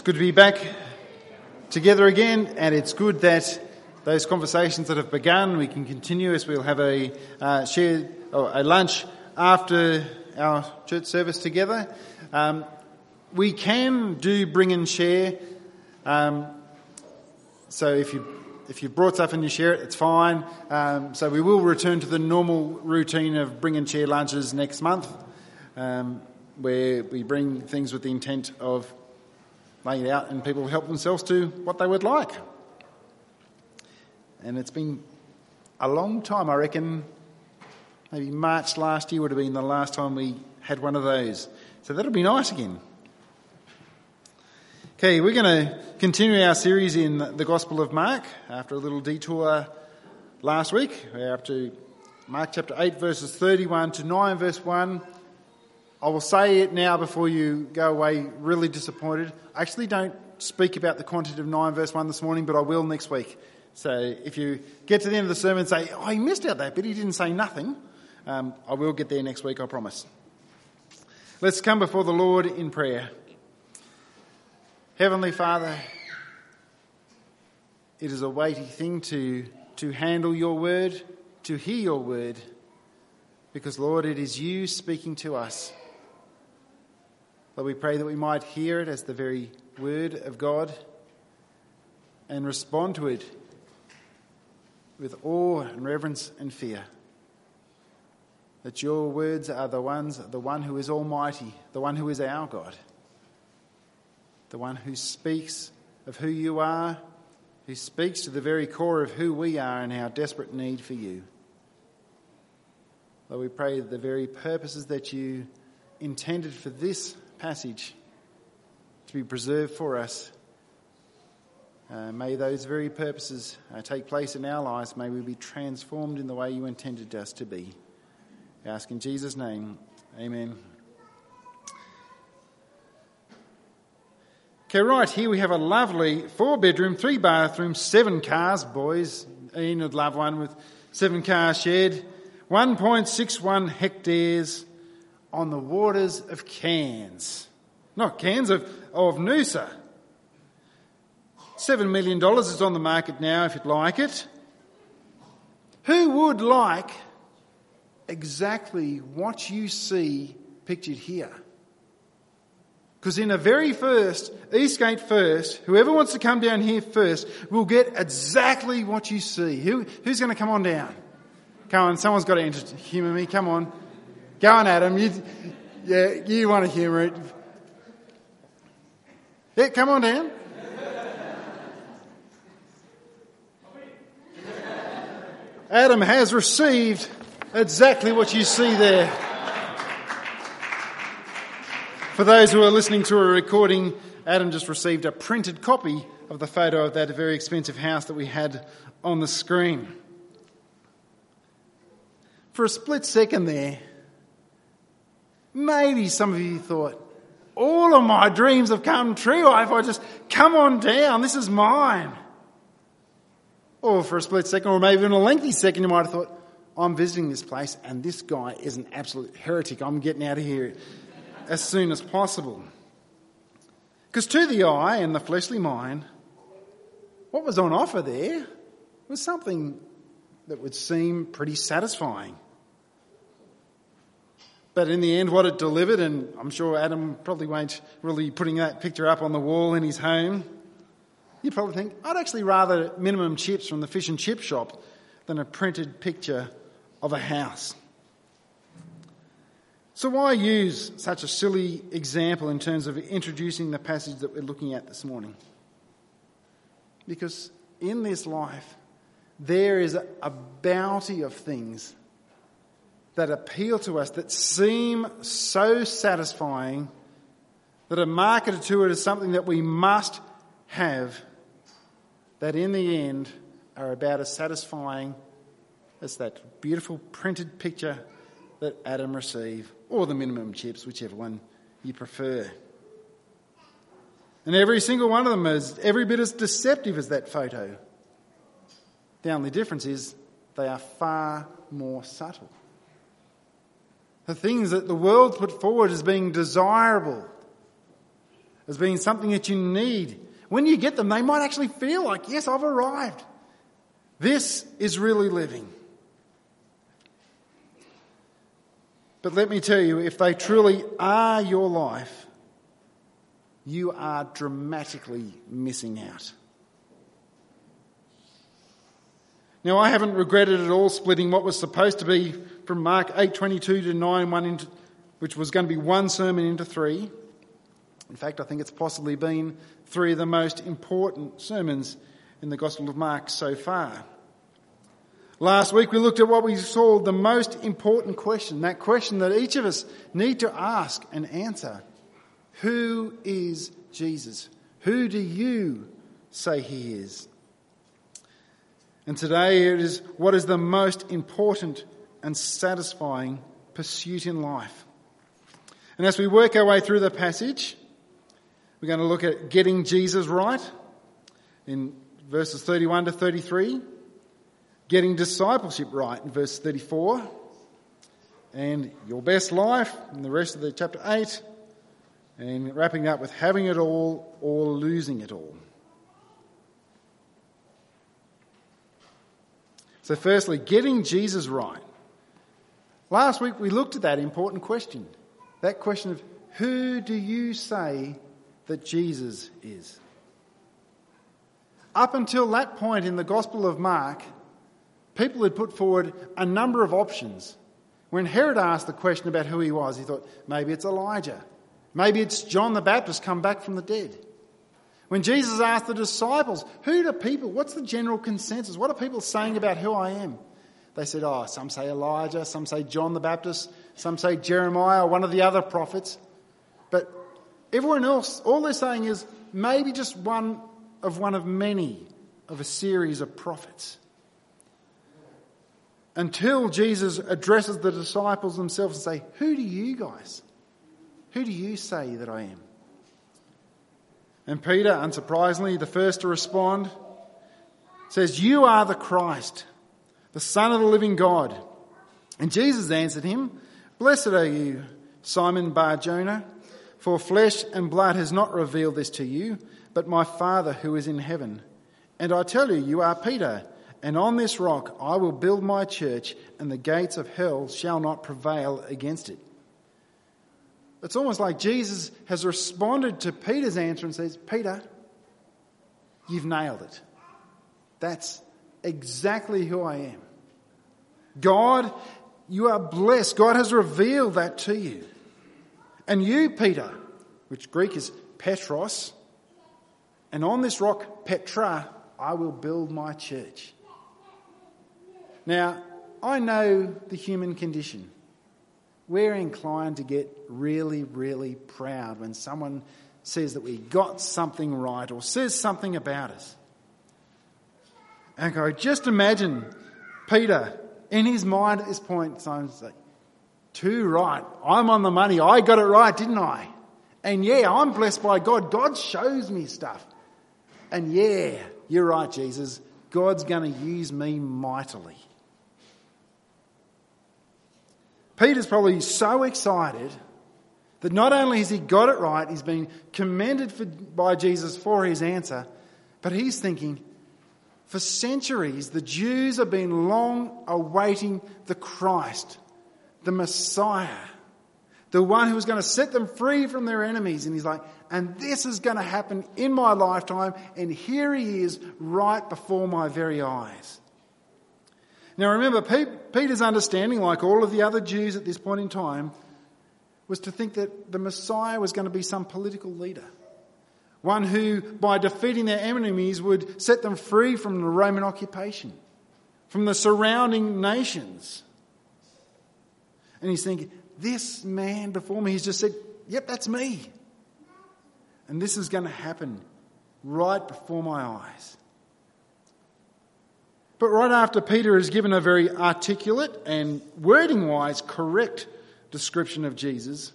It's good to be back together again, and it's good that those conversations that have begun we can continue as we'll have a uh, share or a lunch after our church service together. Um, we can do bring and share. Um, so if you if you've brought stuff and you share it, it's fine. Um, so we will return to the normal routine of bring and share lunches next month, um, where we bring things with the intent of laying it out and people help themselves to what they would like. And it's been a long time, I reckon. Maybe March last year would have been the last time we had one of those. So that'll be nice again. Okay, we're going to continue our series in the Gospel of Mark after a little detour last week. We're up to Mark chapter 8, verses 31 to 9, verse 1. I will say it now before you go away really disappointed. I actually don't speak about the content of 9, verse 1 this morning, but I will next week. So if you get to the end of the sermon and say, oh, he missed out that but he didn't say nothing, um, I will get there next week, I promise. Let's come before the Lord in prayer. Heavenly Father, it is a weighty thing to, to handle your word, to hear your word, because, Lord, it is you speaking to us. Lord, we pray that we might hear it as the very word of God and respond to it with awe and reverence and fear. That your words are the ones, the one who is almighty, the one who is our God the one who speaks of who you are, who speaks to the very core of who we are and our desperate need for you. Lord, we pray that the very purposes that you intended for this passage to be preserved for us, uh, may those very purposes uh, take place in our lives. May we be transformed in the way you intended us to be. I ask in Jesus' name, amen. Okay, right here we have a lovely four bedroom, three bathroom, seven cars. Boys, Ian would love one with seven car shed. 1.61 hectares on the waters of Cairns. Not Cairns, of, of Noosa. $7 million is on the market now if you'd like it. Who would like exactly what you see pictured here? Because in the very first, Eastgate first, whoever wants to come down here first will get exactly what you see. Who, who's going to come on down? Come on, someone's got to humour me. Come on. Go on, Adam. You, yeah, you want to humour it. Yeah, come on down. Adam has received exactly what you see there. For those who are listening to a recording, Adam just received a printed copy of the photo of that very expensive house that we had on the screen. For a split second there, maybe some of you thought, all of my dreams have come true. If I just come on down, this is mine. Or for a split second, or maybe even a lengthy second, you might have thought, I'm visiting this place and this guy is an absolute heretic. I'm getting out of here as soon as possible. Because to the eye and the fleshly mind, what was on offer there was something that would seem pretty satisfying. But in the end, what it delivered, and I'm sure Adam probably won't really putting that picture up on the wall in his home, you'd probably think, I'd actually rather minimum chips from the fish and chip shop than a printed picture of a house. So, why use such a silly example in terms of introducing the passage that we're looking at this morning? Because in this life, there is a bounty of things that appeal to us that seem so satisfying that are marketed to it as something that we must have, that in the end are about as satisfying as that beautiful printed picture that Adam received or the minimum chips, whichever one you prefer. And every single one of them is every bit as deceptive as that photo. The only difference is they are far more subtle. The things that the world put forward as being desirable, as being something that you need. When you get them, they might actually feel like, yes, I've arrived. This is really living. But let me tell you, if they truly are your life, you are dramatically missing out. Now, I haven't regretted at all splitting what was supposed to be from Mark 8:22 to 9:1 into, which was going to be one sermon into three. In fact, I think it's possibly been three of the most important sermons in the Gospel of Mark so far. Last week we looked at what we saw the most important question, that question that each of us need to ask and answer. Who is Jesus? Who do you say he is? And today it is what is the most important and satisfying pursuit in life. And as we work our way through the passage, we're going to look at getting Jesus right in verses 31 to 33, getting discipleship right in verse 34, and your best life in the rest of the chapter 8, and wrapping up with having it all or losing it all. So, firstly, getting Jesus right. Last week we looked at that important question. That question of who do you say that Jesus is? Up until that point in the Gospel of Mark, people had put forward a number of options. When Herod asked the question about who he was, he thought maybe it's Elijah. Maybe it's John the Baptist come back from the dead. When Jesus asked the disciples, who do people, what's the general consensus? What are people saying about who I am? They said, oh, some say Elijah, some say John the Baptist, some say Jeremiah, one of the other prophets. But everyone else, all they're saying is maybe just one of one of many of a series of prophets. Until Jesus addresses the disciples themselves and say, who do you guys, who do you say that I am? And Peter, unsurprisingly, the first to respond, says, You are the Christ, the Son of the living God. And Jesus answered him, Blessed are you, Simon Bar Jonah, for flesh and blood has not revealed this to you, but my Father who is in heaven. And I tell you, you are Peter, and on this rock I will build my church, and the gates of hell shall not prevail against it. It's almost like Jesus has responded to Peter's answer and says, Peter, you've nailed it. That's exactly who I am. God, you are blessed. God has revealed that to you. And you, Peter, which Greek is Petros, and on this rock, Petra, I will build my church. Now, I know the human condition we're inclined to get really, really proud when someone says that we got something right or says something about us. And go, just imagine Peter in his mind at this point, Simon's like, too right. I'm on the money. I got it right, didn't I? And yeah, I'm blessed by God. God shows me stuff. And yeah, you're right, Jesus. God's going to use me mightily. Peter's probably so excited that not only has he got it right, he's been commended for, by Jesus for his answer, but he's thinking, for centuries, the Jews have been long awaiting the Christ, the Messiah, the one who was going to set them free from their enemies. And he's like, and this is going to happen in my lifetime, and here he is right before my very eyes. Now remember, Peter's understanding, like all of the other Jews at this point in time, was to think that the Messiah was going to be some political leader. One who, by defeating their enemies, would set them free from the Roman occupation, from the surrounding nations. And he's thinking, this man before me, he's just said, yep, that's me. And this is going to happen right before my eyes. But right after Peter is given a very articulate and wording wise correct description of Jesus,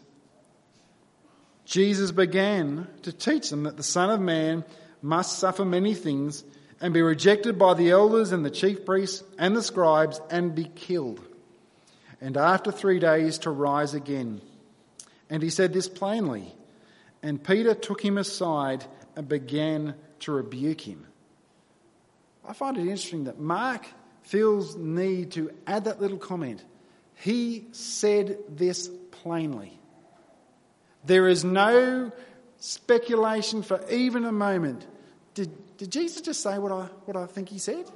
Jesus began to teach them that the Son of Man must suffer many things and be rejected by the elders and the chief priests and the scribes and be killed, and after three days to rise again. And he said this plainly. And Peter took him aside and began to rebuke him. I find it interesting that Mark feels need to add that little comment. He said this plainly. There is no speculation for even a moment. Did, did Jesus just say what I, what I think he said?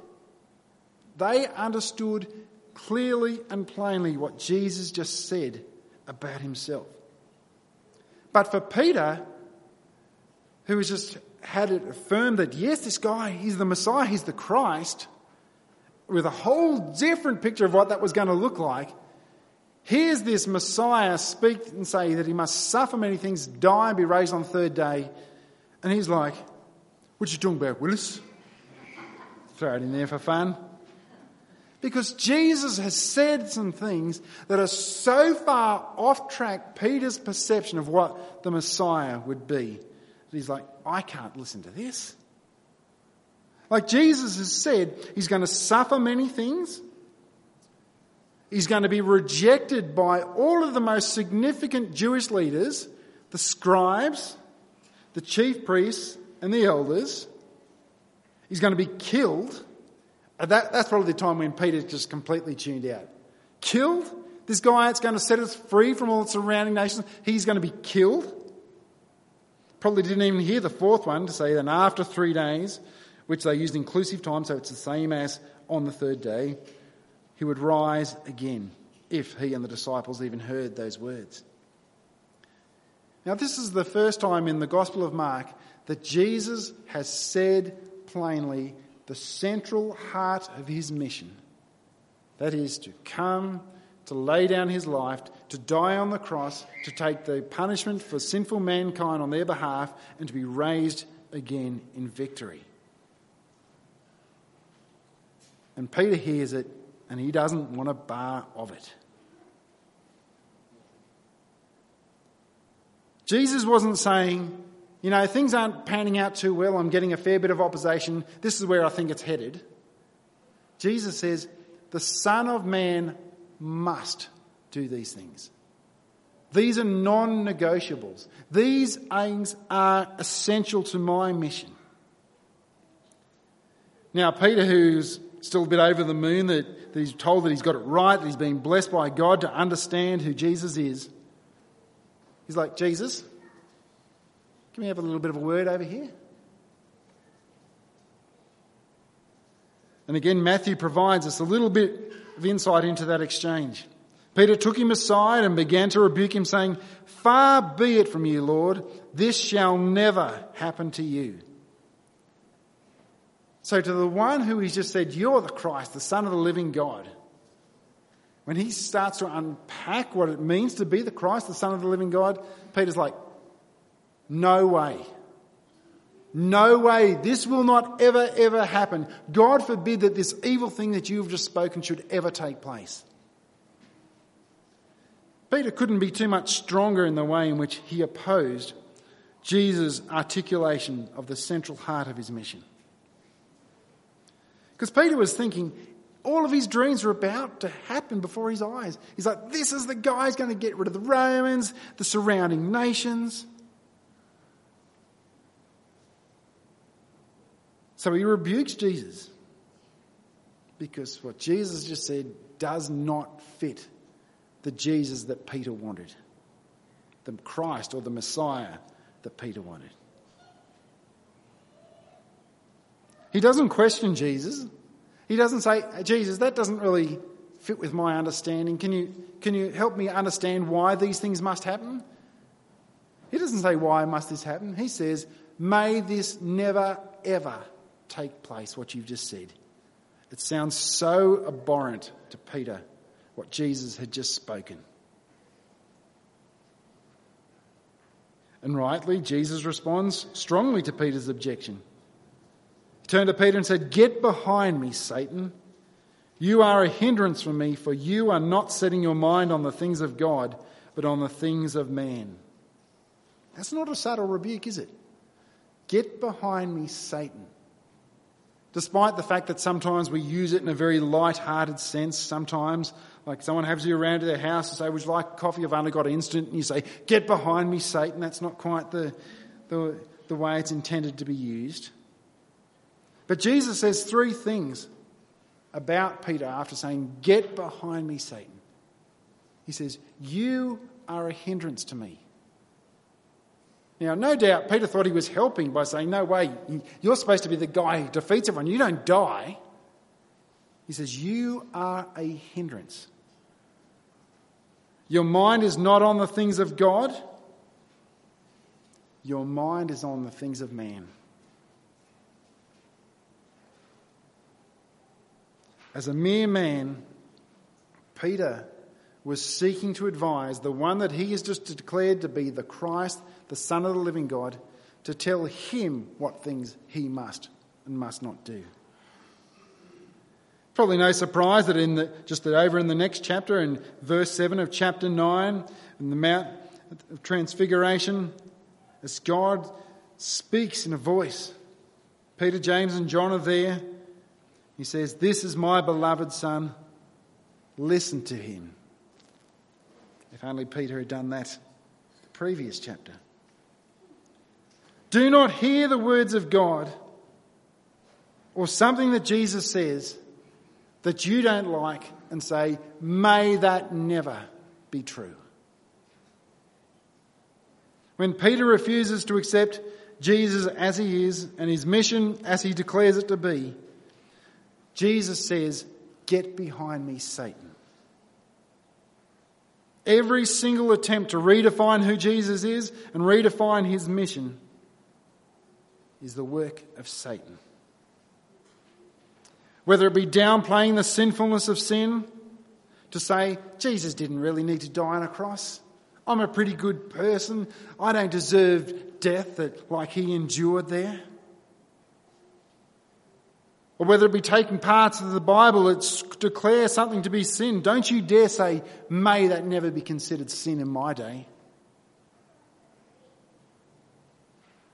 They understood clearly and plainly what Jesus just said about himself. But for Peter, who has just had it affirmed that yes, this guy, he's the Messiah, he's the Christ, with a whole different picture of what that was going to look like, here's this Messiah speak and say that he must suffer many things, die and be raised on the third day. And he's like, What you talking about, Willis? Throw it in there for fun. Because Jesus has said some things that are so far off track Peter's perception of what the Messiah would be. That he's like, I can't listen to this. Like Jesus has said, he's going to suffer many things. He's going to be rejected by all of the most significant Jewish leaders, the scribes, the chief priests, and the elders. He's going to be killed. Uh, that, that's probably the time when Peter just completely tuned out. Killed? This guy that's going to set us free from all the surrounding nations, he's going to be killed. Probably didn't even hear the fourth one to say that after three days, which they used inclusive time, so it's the same as on the third day, he would rise again if he and the disciples even heard those words. Now, this is the first time in the Gospel of Mark that Jesus has said plainly the central heart of his mission that is, to come, to lay down his life, to die on the cross, to take the punishment for sinful mankind on their behalf, and to be raised again in victory. And Peter hears it and he doesn't want a bar of it. Jesus wasn't saying, you know, things aren't panning out too well, I'm getting a fair bit of opposition, this is where I think it's headed. Jesus says, the Son of Man must do these things. These are non negotiables. These things are essential to my mission. Now, Peter, who's still a bit over the moon that, that he's told that he's got it right, that he's been blessed by God to understand who Jesus is. He's like, Jesus, can we have a little bit of a word over here? And again, Matthew provides us a little bit of insight into that exchange. Peter took him aside and began to rebuke him, saying, Far be it from you, Lord, this shall never happen to you. So, to the one who he's just said, You're the Christ, the Son of the living God, when he starts to unpack what it means to be the Christ, the Son of the living God, Peter's like, No way. No way. This will not ever, ever happen. God forbid that this evil thing that you've just spoken should ever take place. Peter couldn't be too much stronger in the way in which he opposed Jesus' articulation of the central heart of his mission. Because Peter was thinking, all of his dreams were about to happen before his eyes. He's like, this is the guy who's going to get rid of the Romans, the surrounding nations. So he rebukes Jesus because what Jesus just said does not fit the Jesus that Peter wanted, the Christ or the Messiah that Peter wanted. He doesn't question Jesus. He doesn't say, Jesus, that doesn't really fit with my understanding. Can you, can you help me understand why these things must happen? He doesn't say, Why must this happen? He says, May this never, ever take place, what you've just said. It sounds so abhorrent to Peter, what Jesus had just spoken. And rightly, Jesus responds strongly to Peter's objection turned to Peter and said, Get behind me, Satan. You are a hindrance for me, for you are not setting your mind on the things of God, but on the things of man. That's not a subtle rebuke, is it? Get behind me, Satan. Despite the fact that sometimes we use it in a very light-hearted sense, sometimes, like someone has you around to their house and say, Would you like coffee? I've only got an instant. And you say, Get behind me, Satan. That's not quite the, the, the way it's intended to be used. But Jesus says three things about Peter after saying, Get behind me, Satan. He says, You are a hindrance to me. Now, no doubt Peter thought he was helping by saying, No way, you're supposed to be the guy who defeats everyone. You don't die. He says, You are a hindrance. Your mind is not on the things of God, your mind is on the things of man. As a mere man, Peter was seeking to advise the one that he has just declared to be the Christ, the Son of the living God, to tell him what things he must and must not do. Probably no surprise that in the, just that over in the next chapter, in verse 7 of chapter 9, in the Mount of Transfiguration, as God speaks in a voice, Peter, James, and John are there. He says, This is my beloved Son. Listen to him. If only Peter had done that the previous chapter. Do not hear the words of God or something that Jesus says that you don't like and say, may that never be true. When Peter refuses to accept Jesus as he is and his mission as he declares it to be, Jesus says, Get behind me, Satan. Every single attempt to redefine who Jesus is and redefine his mission is the work of Satan. Whether it be downplaying the sinfulness of sin, to say, Jesus didn't really need to die on a cross. I'm a pretty good person. I don't deserve death that, like he endured there. Or whether it be taking parts of the Bible that declare something to be sin. Don't you dare say, may that never be considered sin in my day.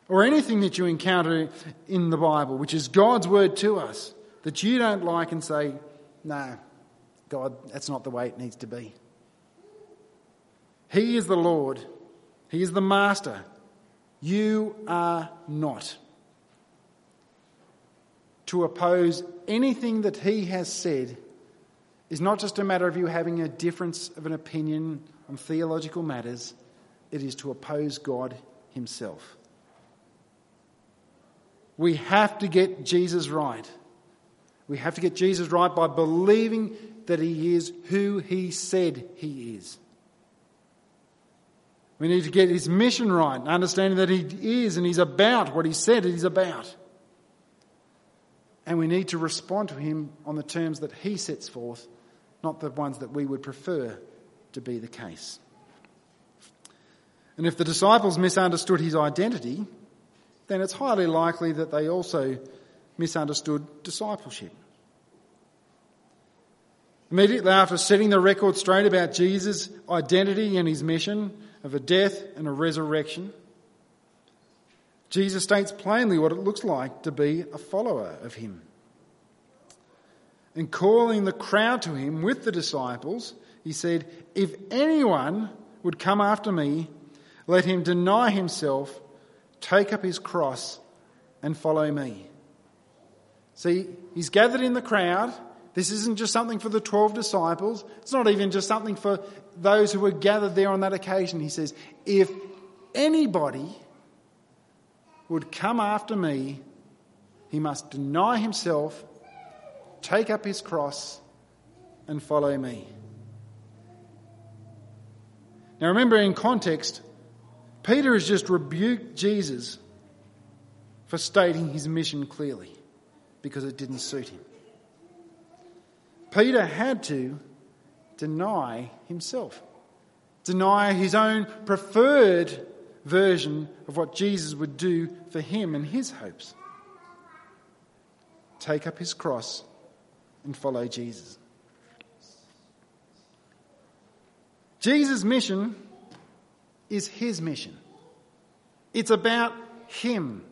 or anything that you encounter in the Bible, which is God's word to us, that you don't like and say, no, God, that's not the way it needs to be. He is the Lord, He is the Master. You are not. To oppose anything that He has said is not just a matter of you having a difference of an opinion on theological matters, it is to oppose God Himself. We have to get Jesus right. We have to get Jesus right by believing that he is who he said he is. We need to get his mission right, understanding that he is and he's about what he said he's about. And we need to respond to him on the terms that he sets forth, not the ones that we would prefer to be the case. And if the disciples misunderstood his identity, then it's highly likely that they also misunderstood discipleship. Immediately after setting the record straight about Jesus' identity and his mission of a death and a resurrection, Jesus states plainly what it looks like to be a follower of him. And calling the crowd to him with the disciples, he said, If anyone would come after me, let him deny himself take up his cross and follow me. See, he's gathered in the crowd. This isn't just something for the 12 disciples. It's not even just something for those who were gathered there on that occasion. He says, if anybody would come after me, he must deny himself, take up his cross, and follow me. Now remember, in context, Peter has just rebuked Jesus for stating his mission clearly because it didn't suit him. Peter had to deny himself, deny his own preferred version of what Jesus would do for him and his hopes. Take up his cross and follow Jesus. Jesus' mission is his mission. It's about him.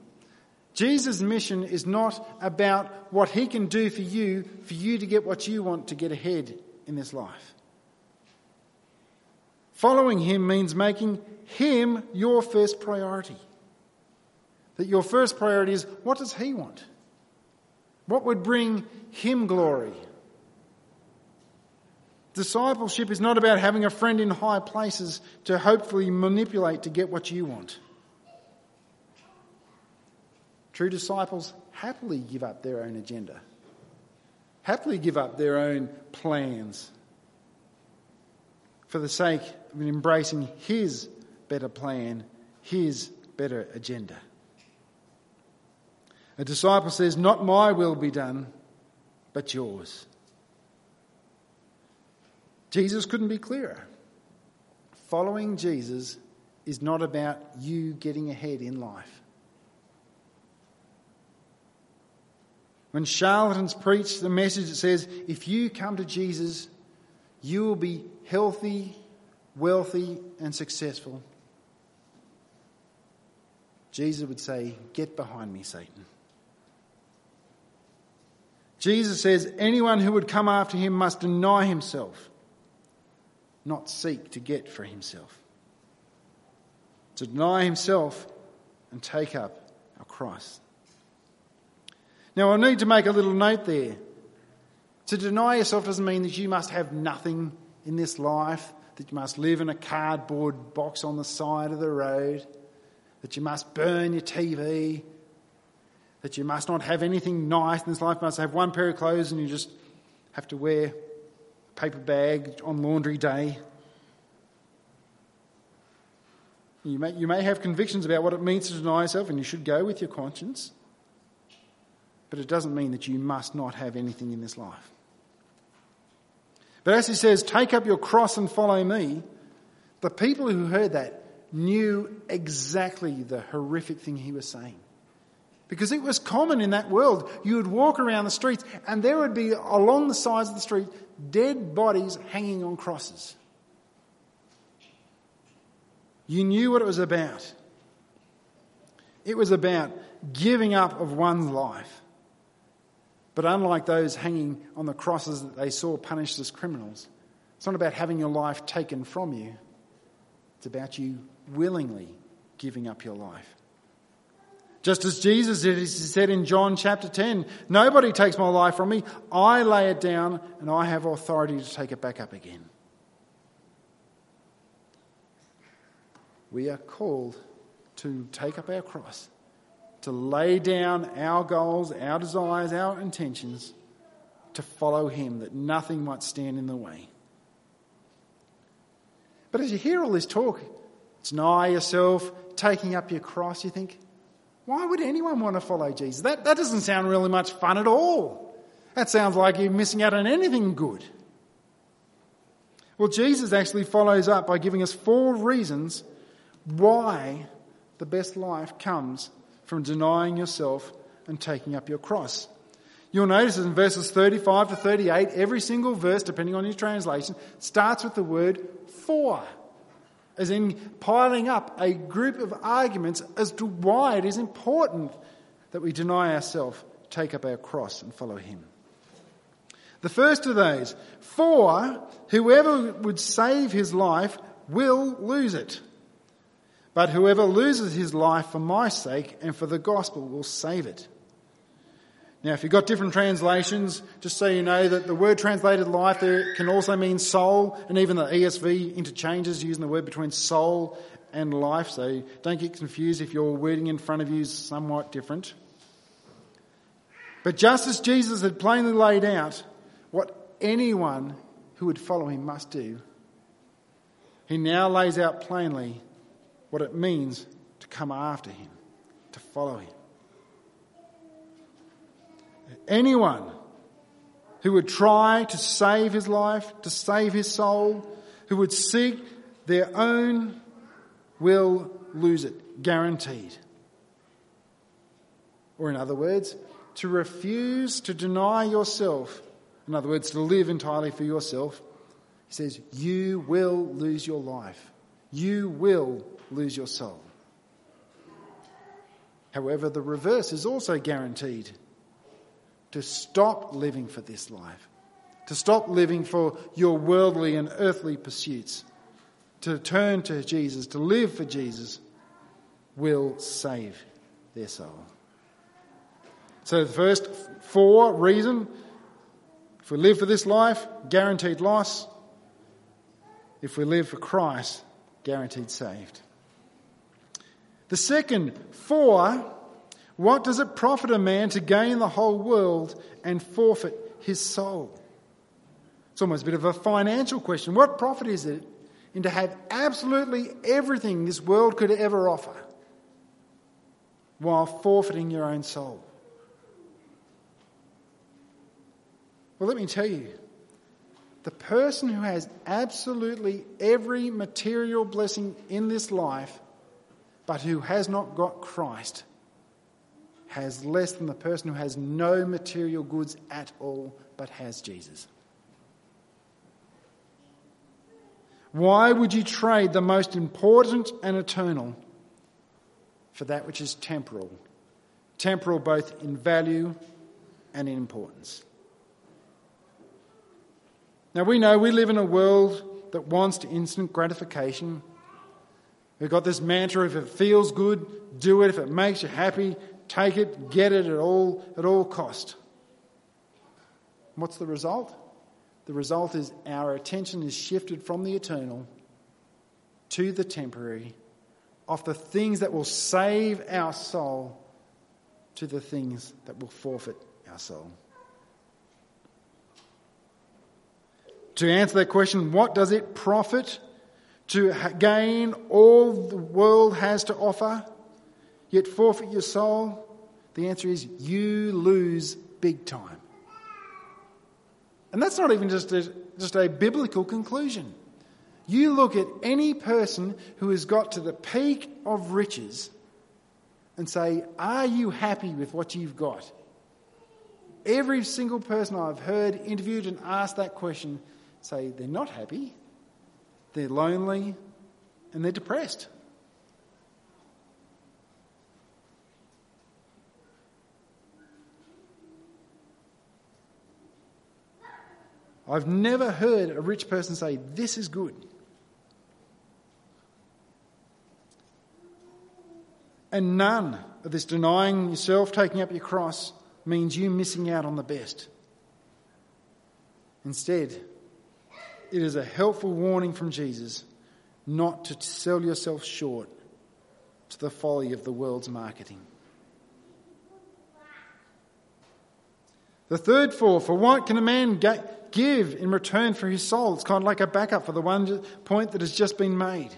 Jesus' mission is not about what he can do for you, for you to get what you want to get ahead in this life. Following him means making him your first priority. That your first priority is what does he want? What would bring him glory? Discipleship is not about having a friend in high places to hopefully manipulate to get what you want. True disciples happily give up their own agenda, happily give up their own plans for the sake of embracing His better plan, His better agenda. A disciple says, Not my will be done, but yours. Jesus couldn't be clearer. Following Jesus is not about you getting ahead in life. When charlatans preach the message that says, if you come to Jesus, you will be healthy, wealthy, and successful, Jesus would say, Get behind me, Satan. Jesus says, Anyone who would come after him must deny himself, not seek to get for himself. To deny himself and take up our cross. Now, I need to make a little note there. To deny yourself doesn't mean that you must have nothing in this life, that you must live in a cardboard box on the side of the road, that you must burn your TV, that you must not have anything nice in this life, you must have one pair of clothes and you just have to wear a paper bag on laundry day. You may, you may have convictions about what it means to deny yourself, and you should go with your conscience but it doesn't mean that you must not have anything in this life. But as he says, take up your cross and follow me, the people who heard that knew exactly the horrific thing he was saying. Because it was common in that world. You would walk around the streets and there would be along the sides of the street dead bodies hanging on crosses. You knew what it was about. It was about giving up of one's life but unlike those hanging on the crosses that they saw punished as criminals, it's not about having your life taken from you. It's about you willingly giving up your life. Just as Jesus did, he said in John chapter 10, Nobody takes my life from me. I lay it down and I have authority to take it back up again. We are called to take up our cross to lay down our goals, our desires, our intentions, to follow Him, that nothing might stand in the way. But as you hear all this talk, deny yourself, taking up your cross, you think, why would anyone want to follow Jesus? That, that doesn't sound really much fun at all. That sounds like you're missing out on anything good. Well, Jesus actually follows up by giving us four reasons why the best life comes from denying yourself and taking up your cross. You'll notice in verses 35 to 38, every single verse, depending on your translation, starts with the word for, as in piling up a group of arguments as to why it is important that we deny ourselves, take up our cross, and follow Him. The first of those, for whoever would save his life will lose it. But whoever loses his life for my sake and for the gospel will save it. Now, if you've got different translations, just so you know that the word translated life there can also mean soul, and even the ESV interchanges using the word between soul and life, so don't get confused if your wording in front of you is somewhat different. But just as Jesus had plainly laid out what anyone who would follow him must do, he now lays out plainly what it means to come after him, to follow him. Anyone who would try to save his life, to save his soul, who would seek their own will lose it, guaranteed. Or, in other words, to refuse to deny yourself, in other words, to live entirely for yourself, he says, you will lose your life. You will lose your soul. However, the reverse is also guaranteed to stop living for this life, to stop living for your worldly and earthly pursuits, to turn to Jesus, to live for Jesus, will save their soul. So, the first for reason if we live for this life, guaranteed loss. If we live for Christ, guaranteed saved. The second, for, what does it profit a man to gain the whole world and forfeit his soul? It's almost a bit of a financial question. What profit is it in to have absolutely everything this world could ever offer while forfeiting your own soul? Well, let me tell you the person who has absolutely every material blessing in this life, but who has not got Christ, has less than the person who has no material goods at all, but has Jesus. Why would you trade the most important and eternal for that which is temporal? Temporal both in value and in importance. Now, we know we live in a world that wants instant gratification. We've got this mantra if it feels good, do it. If it makes you happy, take it, get it at all, at all cost. What's the result? The result is our attention is shifted from the eternal to the temporary, of the things that will save our soul to the things that will forfeit our soul. To answer that question, what does it profit to gain all the world has to offer, yet forfeit your soul? The answer is you lose big time. And that's not even just a, just a biblical conclusion. You look at any person who has got to the peak of riches and say, Are you happy with what you've got? Every single person I've heard interviewed and asked that question say they're not happy, they're lonely, and they're depressed. I've never heard a rich person say, This is good. And none of this denying yourself, taking up your cross, means you missing out on the best. Instead, it is a helpful warning from Jesus not to sell yourself short to the folly of the world's marketing. The third four, for what can a man give in return for his soul? It's kind of like a backup for the one point that has just been made.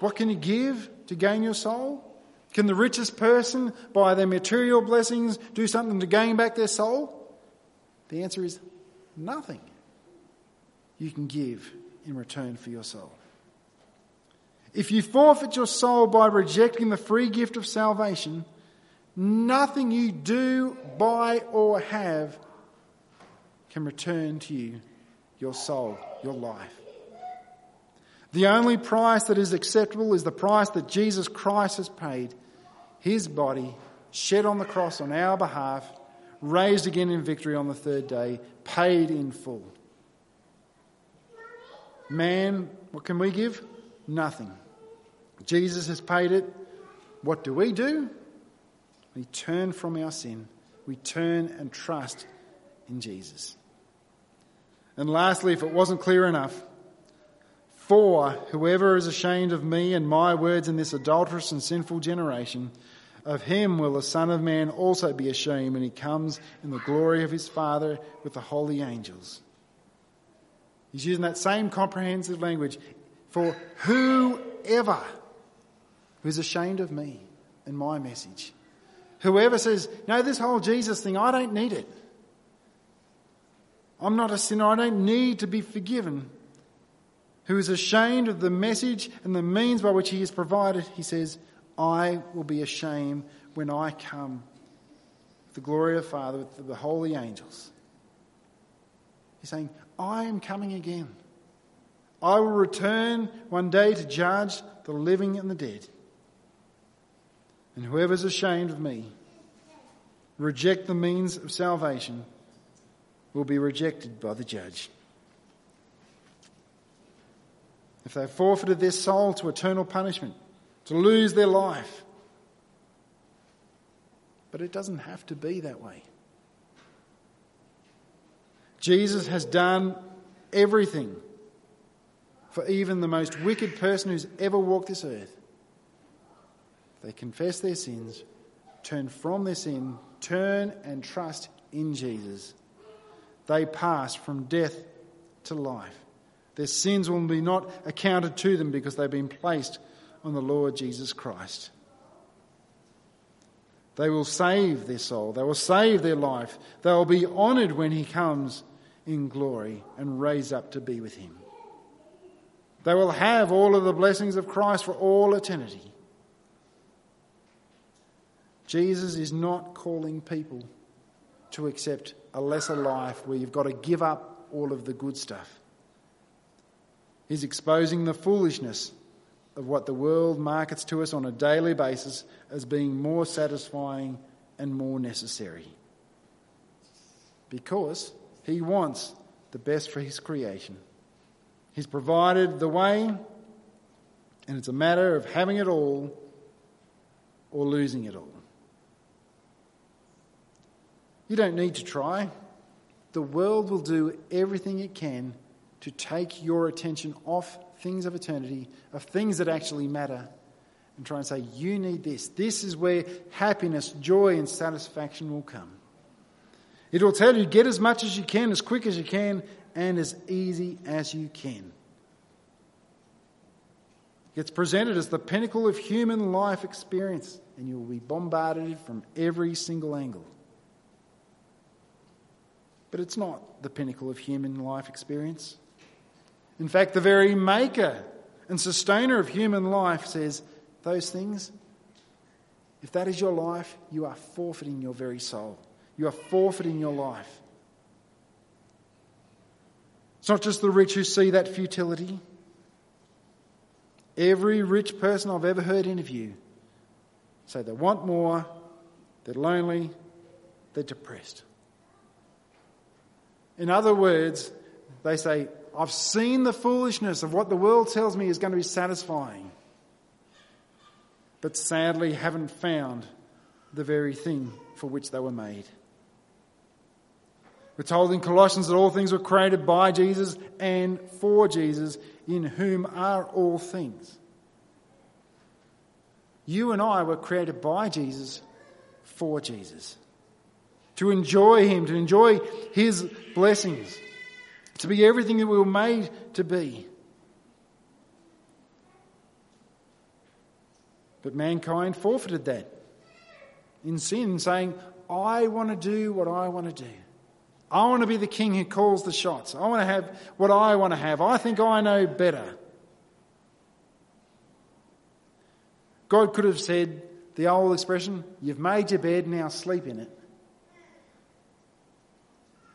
What can you give to gain your soul? Can the richest person, by their material blessings, do something to gain back their soul? The answer is nothing you can give in return for your soul. If you forfeit your soul by rejecting the free gift of salvation, nothing you do, buy, or have can return to you your soul, your life. The only price that is acceptable is the price that Jesus Christ has paid his body, shed on the cross on our behalf, raised again in victory on the third day, paid in full. Man, what can we give? Nothing. Jesus has paid it. What do we do? We turn from our sin. We turn and trust in Jesus. And lastly, if it wasn't clear enough, for whoever is ashamed of me and my words in this adulterous and sinful generation, of him will the Son of Man also be ashamed when he comes in the glory of his Father with the holy angels. He's using that same comprehensive language for whoever who's ashamed of me and my message. Whoever says, No, this whole Jesus thing, I don't need it. I'm not a sinner. I don't need to be forgiven. Who is ashamed of the message and the means by which he is provided, he says, I will be ashamed when I come with the glory of the Father, with the holy angels. He's saying, I am coming again. I will return one day to judge the living and the dead. And whoever is ashamed of me, reject the means of salvation, will be rejected by the judge. If they forfeited their soul to eternal punishment, to lose their life. But it doesn't have to be that way. Jesus has done everything for even the most wicked person who's ever walked this earth. They confess their sins, turn from their sin, turn and trust in Jesus. They pass from death to life. Their sins will be not accounted to them because they've been placed on the Lord Jesus Christ. They will save their soul. They will save their life. They will be honoured when He comes in glory and raise up to be with Him. They will have all of the blessings of Christ for all eternity. Jesus is not calling people to accept a lesser life where you've got to give up all of the good stuff. He's exposing the foolishness of what the world markets to us on a daily basis as being more satisfying and more necessary. Because he wants the best for his creation. He's provided the way, and it's a matter of having it all or losing it all. You don't need to try. The world will do everything it can to take your attention off things of eternity, of things that actually matter, and try and say, You need this. This is where happiness, joy, and satisfaction will come. It will tell you, Get as much as you can, as quick as you can, and as easy as you can. It's presented as the pinnacle of human life experience, and you will be bombarded from every single angle. But it's not the pinnacle of human life experience. In fact, the very maker and sustainer of human life says those things, if that is your life, you are forfeiting your very soul. You are forfeiting your life. It's not just the rich who see that futility. Every rich person I've ever heard interview say they want more, they're lonely, they're depressed. In other words, they say, I've seen the foolishness of what the world tells me is going to be satisfying, but sadly haven't found the very thing for which they were made. We're told in Colossians that all things were created by Jesus and for Jesus, in whom are all things. You and I were created by Jesus for Jesus. To enjoy Him, to enjoy His blessings, to be everything that we were made to be. But mankind forfeited that in sin, saying, I want to do what I want to do. I want to be the king who calls the shots. I want to have what I want to have. I think I know better. God could have said the old expression, You've made your bed, now sleep in it.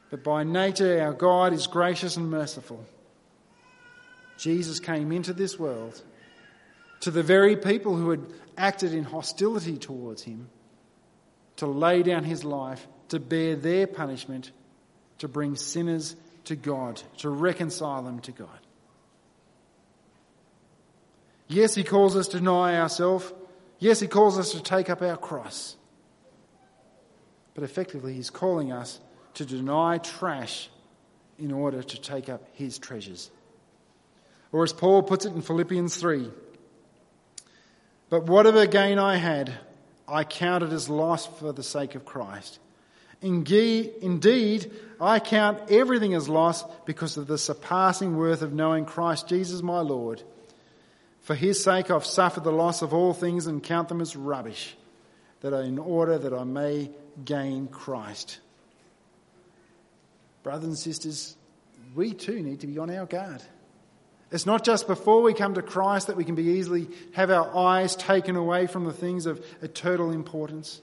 But by nature, our God is gracious and merciful. Jesus came into this world to the very people who had acted in hostility towards him to lay down his life to bear their punishment to bring sinners to God, to reconcile them to God. Yes, he calls us to deny ourselves. Yes, he calls us to take up our cross. But effectively, he's calling us to deny trash in order to take up his treasures. Or as Paul puts it in Philippians 3 But whatever gain I had, I counted as loss for the sake of Christ. Indeed, I count everything as loss because of the surpassing worth of knowing Christ Jesus my Lord. For his sake I've suffered the loss of all things and count them as rubbish, that in order that I may gain Christ. Brothers and sisters, we too need to be on our guard. It's not just before we come to Christ that we can be easily have our eyes taken away from the things of eternal importance.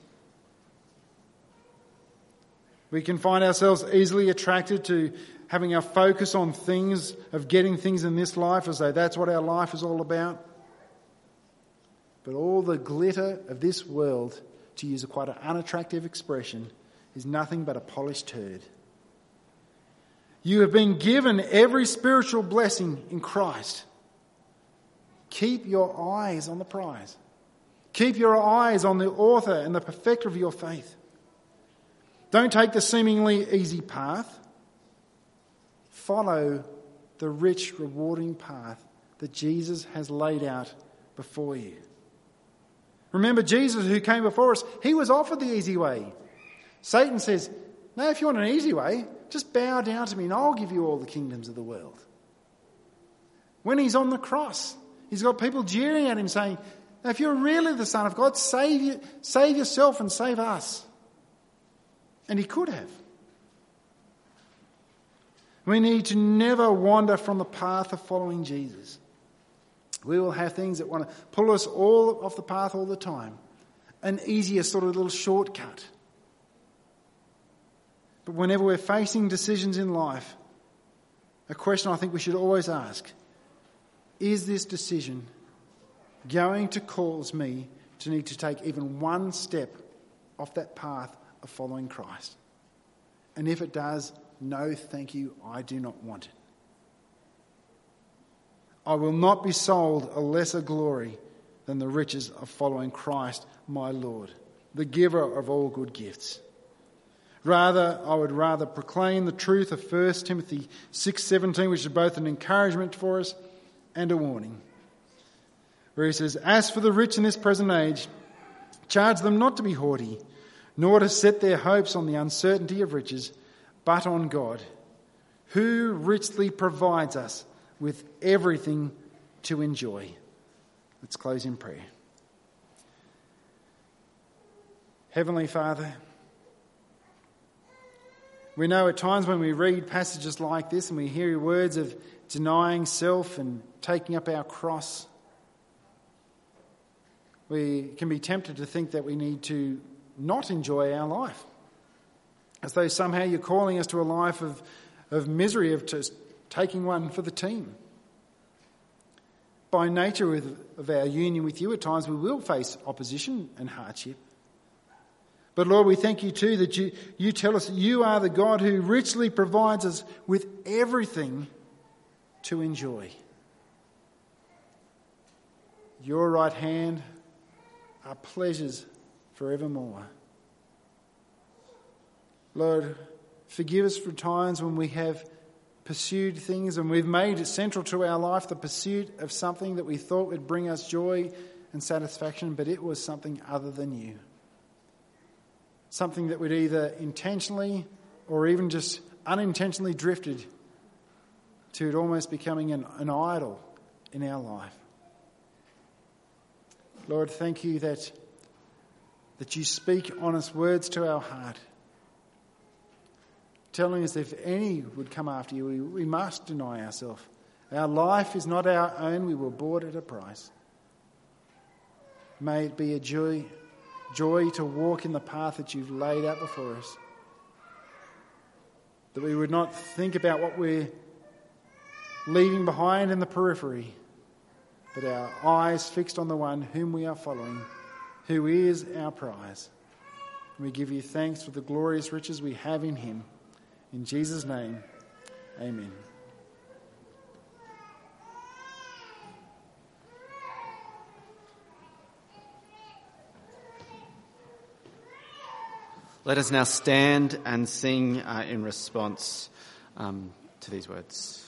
We can find ourselves easily attracted to having our focus on things, of getting things in this life as though that's what our life is all about. But all the glitter of this world, to use a quite an unattractive expression, is nothing but a polished turd. You have been given every spiritual blessing in Christ. Keep your eyes on the prize. Keep your eyes on the author and the perfecter of your faith. Don't take the seemingly easy path. Follow the rich, rewarding path that Jesus has laid out before you. Remember, Jesus, who came before us, he was offered the easy way. Satan says, No, if you want an easy way, just bow down to me and I'll give you all the kingdoms of the world. When he's on the cross, he's got people jeering at him saying, If you're really the Son of God, save, you, save yourself and save us. And he could have. We need to never wander from the path of following Jesus. We will have things that want to pull us all off the path all the time. An easier sort of little shortcut. But whenever we're facing decisions in life, a question I think we should always ask is this decision going to cause me to need to take even one step off that path of following Christ? And if it does, no, thank you, I do not want it. I will not be sold a lesser glory than the riches of following Christ, my Lord, the giver of all good gifts. Rather, I would rather proclaim the truth of 1 Timothy 6:17, which is both an encouragement for us and a warning. Where he says, "As for the rich in this present age, charge them not to be haughty, nor to set their hopes on the uncertainty of riches, but on God, who richly provides us with everything to enjoy. Let's close in prayer. Heavenly Father, we know at times when we read passages like this and we hear your words of denying self and taking up our cross, we can be tempted to think that we need to not enjoy our life. As though somehow you're calling us to a life of, of misery, of just taking one for the team. By nature of our union with you, at times we will face opposition and hardship. But Lord, we thank you too that you, you tell us you are the God who richly provides us with everything to enjoy. Your right hand are pleasures forevermore. Lord, forgive us for times when we have pursued things and we've made it central to our life the pursuit of something that we thought would bring us joy and satisfaction, but it was something other than you. Something that would either intentionally or even just unintentionally drifted to it almost becoming an, an idol in our life. Lord, thank you that, that you speak honest words to our heart telling us if any would come after you, we, we must deny ourselves. Our life is not our own, we were bought at a price. May it be a joy, joy to walk in the path that you've laid out before us. That we would not think about what we're leaving behind in the periphery, but our eyes fixed on the one whom we are following, who is our prize. we give you thanks for the glorious riches we have in him. In Jesus' name, amen. Let us now stand and sing uh, in response um, to these words.